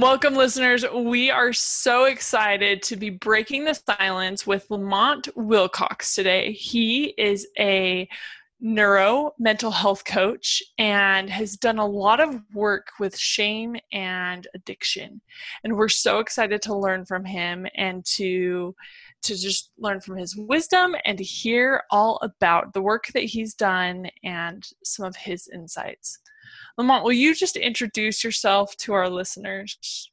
Welcome, listeners. We are so excited to be breaking the silence with Lamont Wilcox today. He is a neuro mental health coach and has done a lot of work with shame and addiction. And we're so excited to learn from him and to to just learn from his wisdom and to hear all about the work that he's done and some of his insights. Lamont, will you just introduce yourself to our listeners?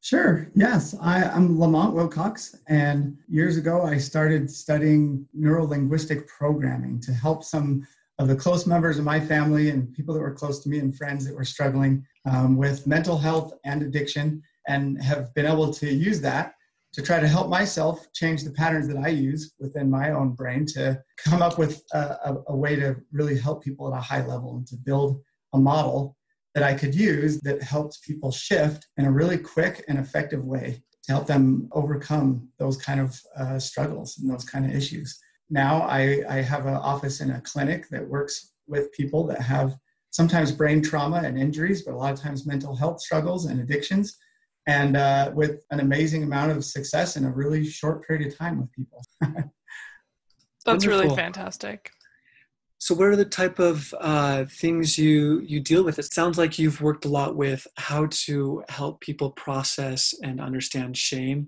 Sure. Yes, I, am Lamont Wilcox, and years ago I started studying neurolinguistic programming to help some of the close members of my family and people that were close to me and friends that were struggling um, with mental health and addiction, and have been able to use that to try to help myself change the patterns that I use within my own brain to come up with a, a, a way to really help people at a high level and to build a model that I could use that helps people shift in a really quick and effective way to help them overcome those kind of uh, struggles and those kind of issues. Now I, I have an office in a clinic that works with people that have sometimes brain trauma and injuries, but a lot of times mental health struggles and addictions, and uh, with an amazing amount of success in a really short period of time with people. That's Wonderful. really fantastic. So, what are the type of uh, things you you deal with? It sounds like you've worked a lot with how to help people process and understand shame,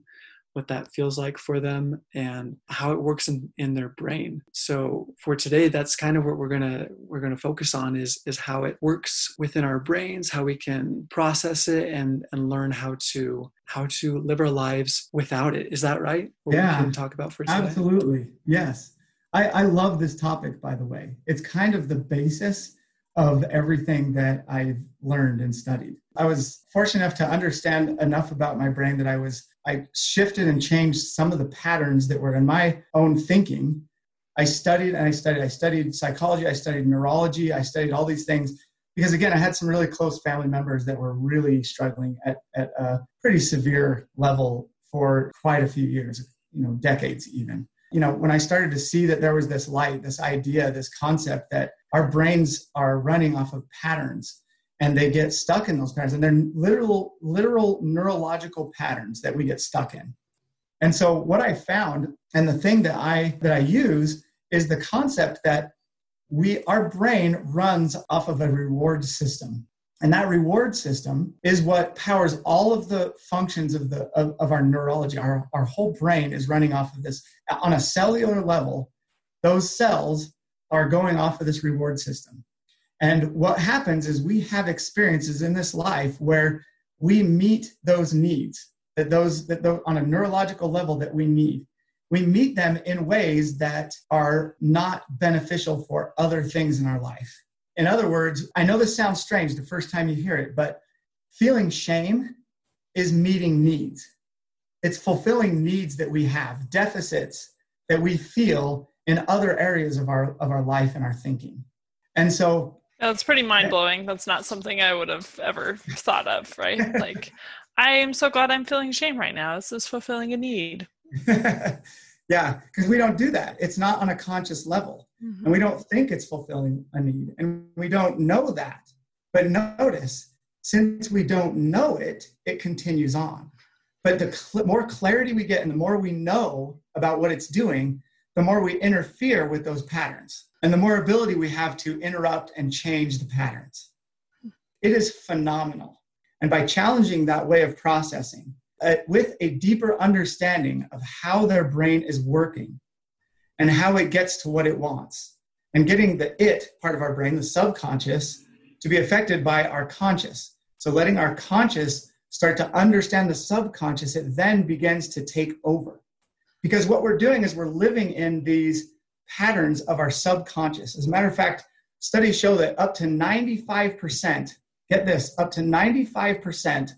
what that feels like for them, and how it works in, in their brain. So, for today, that's kind of what we're gonna we're gonna focus on is is how it works within our brains, how we can process it, and and learn how to how to live our lives without it. Is that right? What yeah, we can talk about for today? Absolutely, yes. I, I love this topic, by the way. It's kind of the basis of everything that I've learned and studied. I was fortunate enough to understand enough about my brain that I was I shifted and changed some of the patterns that were in my own thinking. I studied and I studied. I studied psychology, I studied neurology, I studied all these things because again, I had some really close family members that were really struggling at, at a pretty severe level for quite a few years, you know, decades even you know, when I started to see that there was this light, this idea, this concept that our brains are running off of patterns and they get stuck in those patterns and they're literal literal neurological patterns that we get stuck in. And so what I found and the thing that I that I use is the concept that we our brain runs off of a reward system and that reward system is what powers all of the functions of, the, of, of, our neurology. Our, our whole brain is running off of this. On a cellular level, those cells are going off of this reward system. And what happens is we have experiences in this life where we meet those needs, that those, that those, on a neurological level that we need. We meet them in ways that are not beneficial for other things in our life. In other words, I know this sounds strange the first time you hear it, but feeling shame is meeting needs. It's fulfilling needs that we have, deficits that we feel in other areas of our of our life and our thinking. And so that's pretty mind blowing. That's not something I would have ever thought of, right? Like I am so glad I'm feeling shame right now. This is fulfilling a need. yeah, because we don't do that. It's not on a conscious level. Mm-hmm. And we don't think it's fulfilling a need. And we don't know that. But notice, since we don't know it, it continues on. But the cl- more clarity we get and the more we know about what it's doing, the more we interfere with those patterns and the more ability we have to interrupt and change the patterns. It is phenomenal. And by challenging that way of processing with a deeper understanding of how their brain is working, and how it gets to what it wants. And getting the it part of our brain, the subconscious, to be affected by our conscious. So letting our conscious start to understand the subconscious, it then begins to take over. Because what we're doing is we're living in these patterns of our subconscious. As a matter of fact, studies show that up to 95%, get this, up to 95%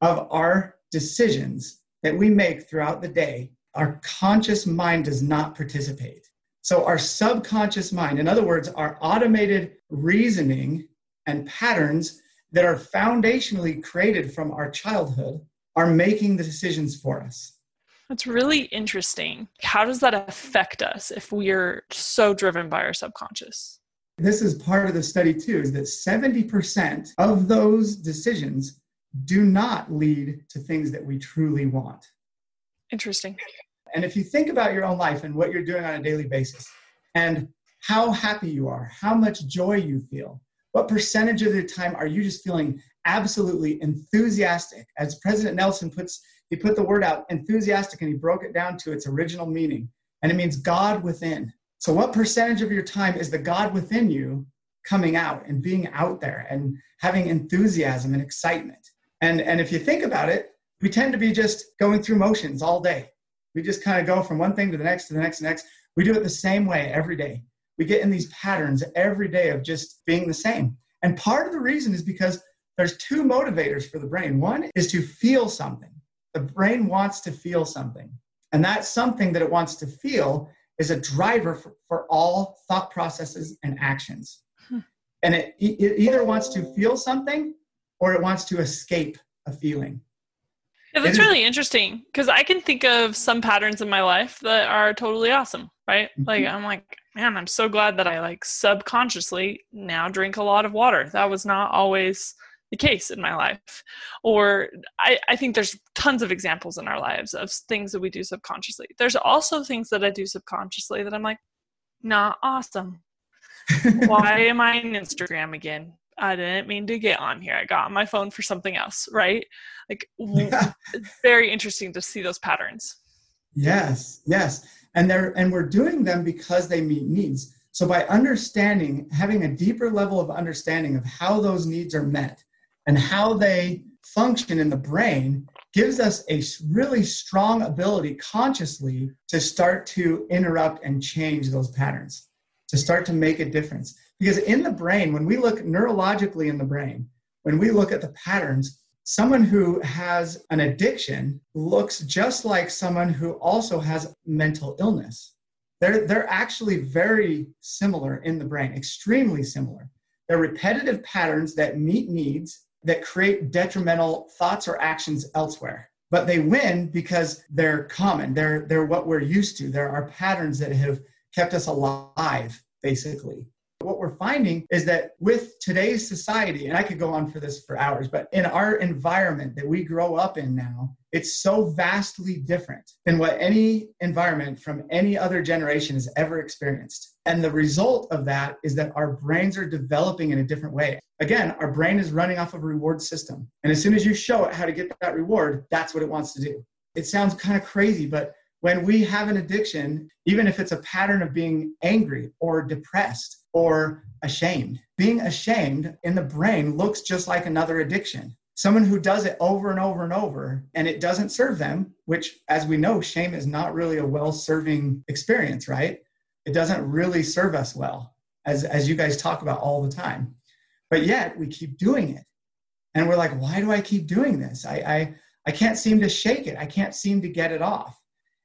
of our decisions that we make throughout the day our conscious mind does not participate. So, our subconscious mind, in other words, our automated reasoning and patterns that are foundationally created from our childhood, are making the decisions for us. That's really interesting. How does that affect us if we're so driven by our subconscious? This is part of the study too, is that 70% of those decisions do not lead to things that we truly want. Interesting. And if you think about your own life and what you're doing on a daily basis and how happy you are, how much joy you feel, what percentage of the time are you just feeling absolutely enthusiastic? As President Nelson puts, he put the word out enthusiastic and he broke it down to its original meaning. And it means God within. So, what percentage of your time is the God within you coming out and being out there and having enthusiasm and excitement? And, and if you think about it, we tend to be just going through motions all day. We just kind of go from one thing to the next to the next to the next. We do it the same way every day. We get in these patterns every day of just being the same. And part of the reason is because there's two motivators for the brain. One is to feel something. The brain wants to feel something. And that something that it wants to feel is a driver for, for all thought processes and actions. Hmm. And it, it either wants to feel something or it wants to escape a feeling. Yeah, that's really interesting because I can think of some patterns in my life that are totally awesome, right? Mm-hmm. Like I'm like, man, I'm so glad that I like subconsciously now drink a lot of water. That was not always the case in my life. Or I, I think there's tons of examples in our lives of things that we do subconsciously. There's also things that I do subconsciously that I'm like, not awesome. Why am I on Instagram again? I didn't mean to get on here. I got on my phone for something else, right? Like, yeah. very interesting to see those patterns. Yes, yes, and they're and we're doing them because they meet needs. So by understanding, having a deeper level of understanding of how those needs are met and how they function in the brain, gives us a really strong ability consciously to start to interrupt and change those patterns, to start to make a difference. Because in the brain, when we look neurologically in the brain, when we look at the patterns, someone who has an addiction looks just like someone who also has mental illness. They're, they're actually very similar in the brain, extremely similar. They're repetitive patterns that meet needs that create detrimental thoughts or actions elsewhere. But they win because they're common. They're, they're what we're used to. There are patterns that have kept us alive, basically what we're finding is that with today's society, and I could go on for this for hours, but in our environment that we grow up in now, it's so vastly different than what any environment from any other generation has ever experienced. And the result of that is that our brains are developing in a different way. Again, our brain is running off of a reward system. And as soon as you show it how to get that reward, that's what it wants to do. It sounds kind of crazy, but when we have an addiction, even if it's a pattern of being angry or depressed or ashamed, being ashamed in the brain looks just like another addiction. Someone who does it over and over and over and it doesn't serve them, which, as we know, shame is not really a well serving experience, right? It doesn't really serve us well, as, as you guys talk about all the time. But yet we keep doing it. And we're like, why do I keep doing this? I, I, I can't seem to shake it. I can't seem to get it off.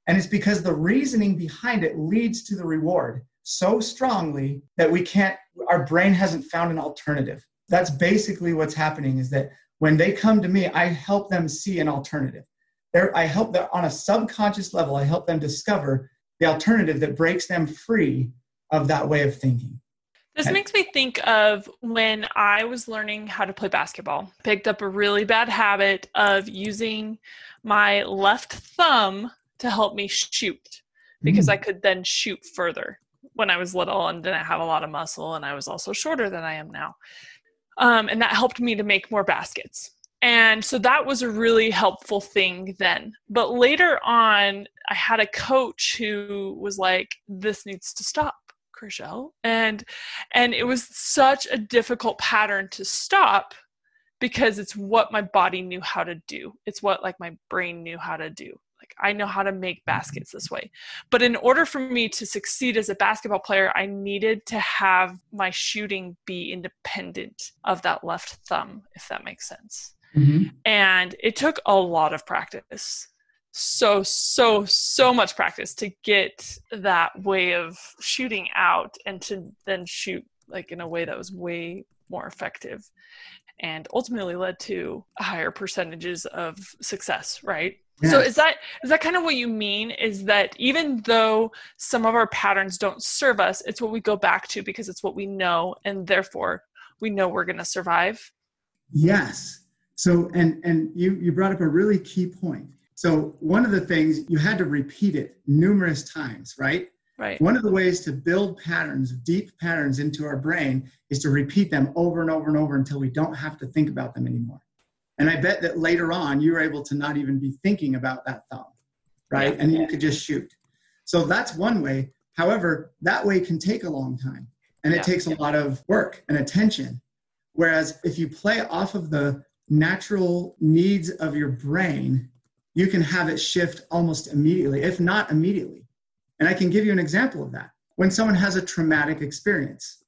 And it's because the reasoning behind it leads to the reward so strongly that we can't, our brain hasn't found an alternative. That's basically what's happening is that when they come to me, I help them see an alternative. There, I help them on a subconscious level, I help them discover the alternative that breaks them free of that way of thinking. This makes me think of when I was learning how to play basketball. Picked up a really bad habit of using my left thumb to help me shoot because mm. I could then shoot further when I was little and didn't have a lot of muscle and I was also shorter than I am now. Um, and that helped me to make more baskets. And so that was a really helpful thing then. But later on, I had a coach who was like, this needs to stop, Chriselle. And and it was such a difficult pattern to stop because it's what my body knew how to do. It's what like my brain knew how to do. I know how to make baskets this way. But in order for me to succeed as a basketball player, I needed to have my shooting be independent of that left thumb, if that makes sense. Mm-hmm. And it took a lot of practice so so so much practice to get that way of shooting out and to then shoot like in a way that was way more effective and ultimately led to higher percentages of success right? So is that is that kind of what you mean is that even though some of our patterns don't serve us it's what we go back to because it's what we know and therefore we know we're going to survive? Yes. So and and you you brought up a really key point. So one of the things you had to repeat it numerous times right right one of the ways to build patterns deep patterns into our brain is to repeat them over and over and over until we don't have to think about them anymore and I bet that later on you were able to not even be thinking about that thumb, right? Yeah. And you could just shoot. So that's one way. However, that way can take a long time and it yeah. takes a lot of work and attention. Whereas if you play off of the natural needs of your brain, you can have it shift almost immediately, if not immediately. And I can give you an example of that. When someone has a traumatic experience,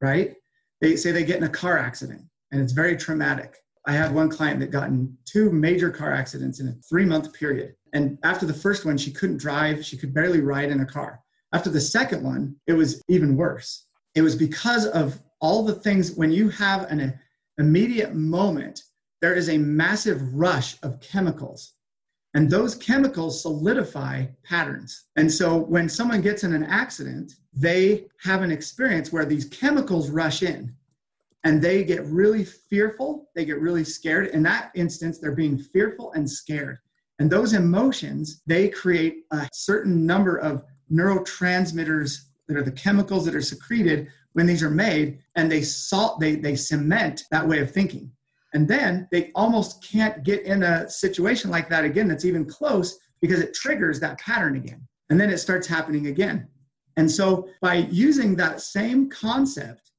right? They say they get in a car accident and it's very traumatic. I had one client that got in two major car accidents in a three month period. And after the first one, she couldn't drive, she could barely ride in a car. After the second one, it was even worse. It was because of all the things, when you have an immediate moment, there is a massive rush of chemicals. And those chemicals solidify patterns. And so when someone gets in an accident, they have an experience where these chemicals rush in and they get really fearful, they get really scared. In that instance, they're being fearful and scared. And those emotions, they create a certain number of neurotransmitters that are the chemicals that are secreted when these are made, and they salt, they, they cement that way of thinking. And then they almost can't get in a situation like that again that's even close because it triggers that pattern again. And then it starts happening again. And so by using that same concept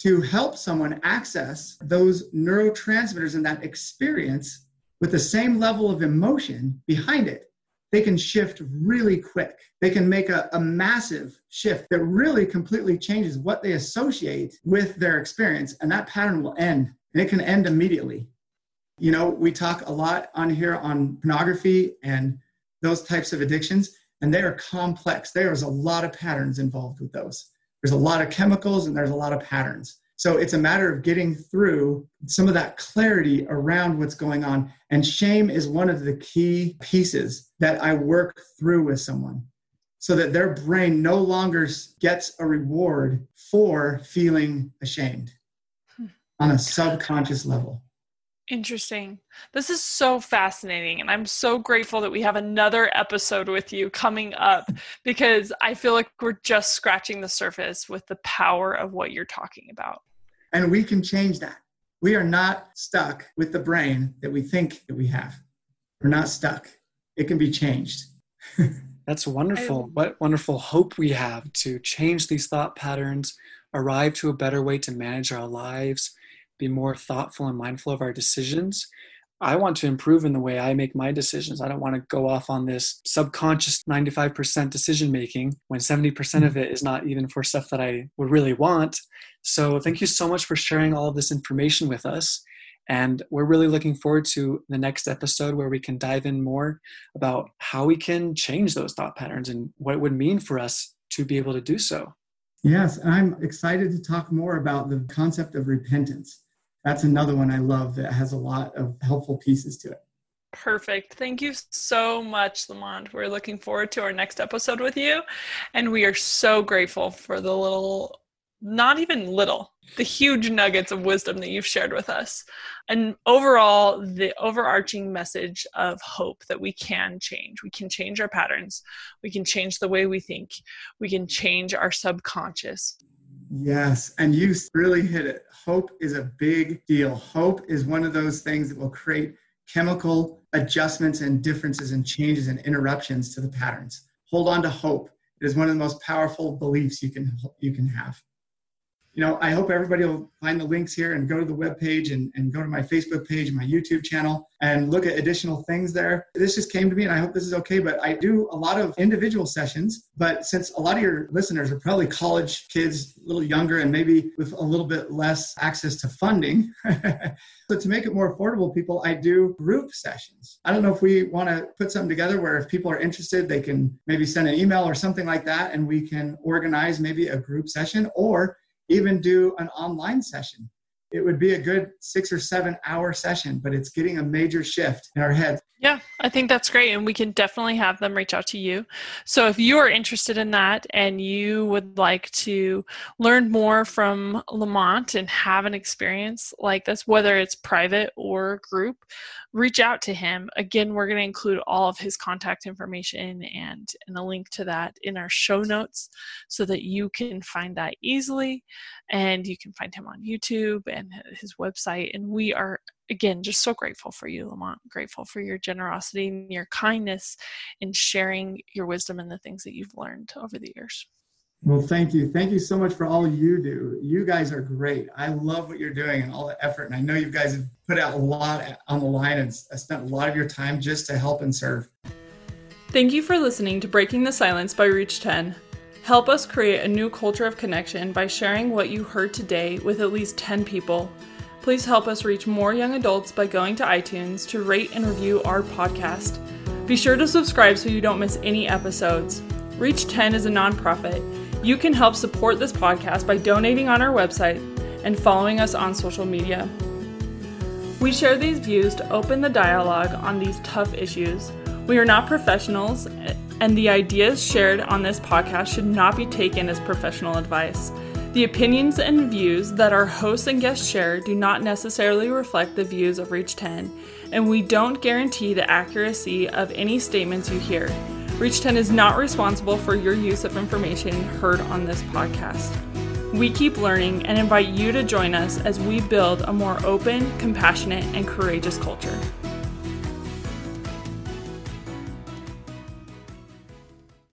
to help someone access those neurotransmitters and that experience with the same level of emotion behind it, they can shift really quick. They can make a, a, massive shift that really completely changes what they associate with their experience, and that pattern will end. And it can end immediately. You know, we talk a lot on here on pornography and those types of addictions, and they are complex. There's a lot of patterns involved with those. There's a lot of chemicals and there's a lot of patterns. So it's a matter of getting through some of that clarity around what's going on. And shame is one of the key pieces that I work through with someone so that their brain no longer gets a reward for feeling ashamed. On a subconscious level. Interesting. This is so fascinating. And I'm so grateful that we have another episode with you coming up because I feel like we're just scratching the surface with the power of what you're talking about. And we can change that. We are not stuck with the brain that we think that we have. We're not stuck. It can be changed. That's wonderful. I, what wonderful hope we have to change these thought patterns, arrive to a better way to manage our lives, be more thoughtful and mindful of our decisions. I want to improve in the way I make my decisions. I don't want to go off on this subconscious 95% decision making when 70% of mm. it is not even for stuff that I would really want. So, thank you so much for sharing all of this information with us. And we're really looking forward to the next episode where we can dive in more about how we can change those thought patterns and what it would mean for us to be able to do so. Yes, I'm excited to talk more about the concept of repentance that's another one I love that has a lot of helpful pieces to it. Perfect. Thank you so much, Lamont. We're looking forward to our next episode with you. And we are so grateful for the little, not even little, the huge nuggets of wisdom that you've shared with us. And overall, the overarching message of hope that we can change. We can change our patterns. We can change the way we think. We can change our subconscious. Yes, and you really hit it. Hope is a big deal. Hope is one of those things that will create chemical adjustments and differences and changes and interruptions to the patterns. Hold on to hope. It is one of the most powerful beliefs you can you can have. You know, I hope everybody will find the links here and go to the webpage and, and go to my Facebook page and my YouTube channel and look at additional things there. This just came to me and I hope this is okay, but I do a lot of individual sessions. But since a lot of your listeners are probably college kids, a little younger, and maybe with a little bit less access to funding, so to make it more affordable, people, I do group sessions. I don't know if we want to put something together where if people are interested, they can maybe send an email or something like that and we can organize maybe a group session or even do an online session. It would be a good six or seven hour session, but it's getting a major shift in our heads. Yeah, I think that's great. And we can definitely have them reach out to you. So if you are interested in that and you would like to learn more from Lamont and have an experience like this, whether it's private or group, reach out to him. Again, we're going to include all of his contact information and, and a link to that in our show notes so that you can find that easily. And you can find him on YouTube and his website. And we are again, just so grateful for you, Lamont. Grateful for your generosity and your kindness in sharing your wisdom and the things that you've learned over the years. Well, thank you. Thank you so much for all you do. You guys are great. I love what you're doing and all the effort. And I know you guys have put out a lot on the line and spent a lot of your time just to help and serve. Thank you for listening to Breaking the Silence by Reach 10. Help us create a new culture of connection by sharing what you heard today with at least 10 people. Please help us reach more young adults by going to iTunes to rate and review our podcast. Be sure to subscribe so you don't miss any episodes. Reach 10 is a nonprofit. You can help support this podcast by donating on our website and following us on social media. We share these views to open the dialogue on these tough issues. We are not professionals, and the ideas shared on this podcast should not be taken as professional advice. The opinions and views that our hosts and guests share do not necessarily reflect the views of Reach 10, and we don't guarantee the accuracy of any statements you hear. Reach 10 is not responsible for your use of information heard on this podcast. We keep learning and invite you to join us as we build a more open, compassionate, and courageous culture.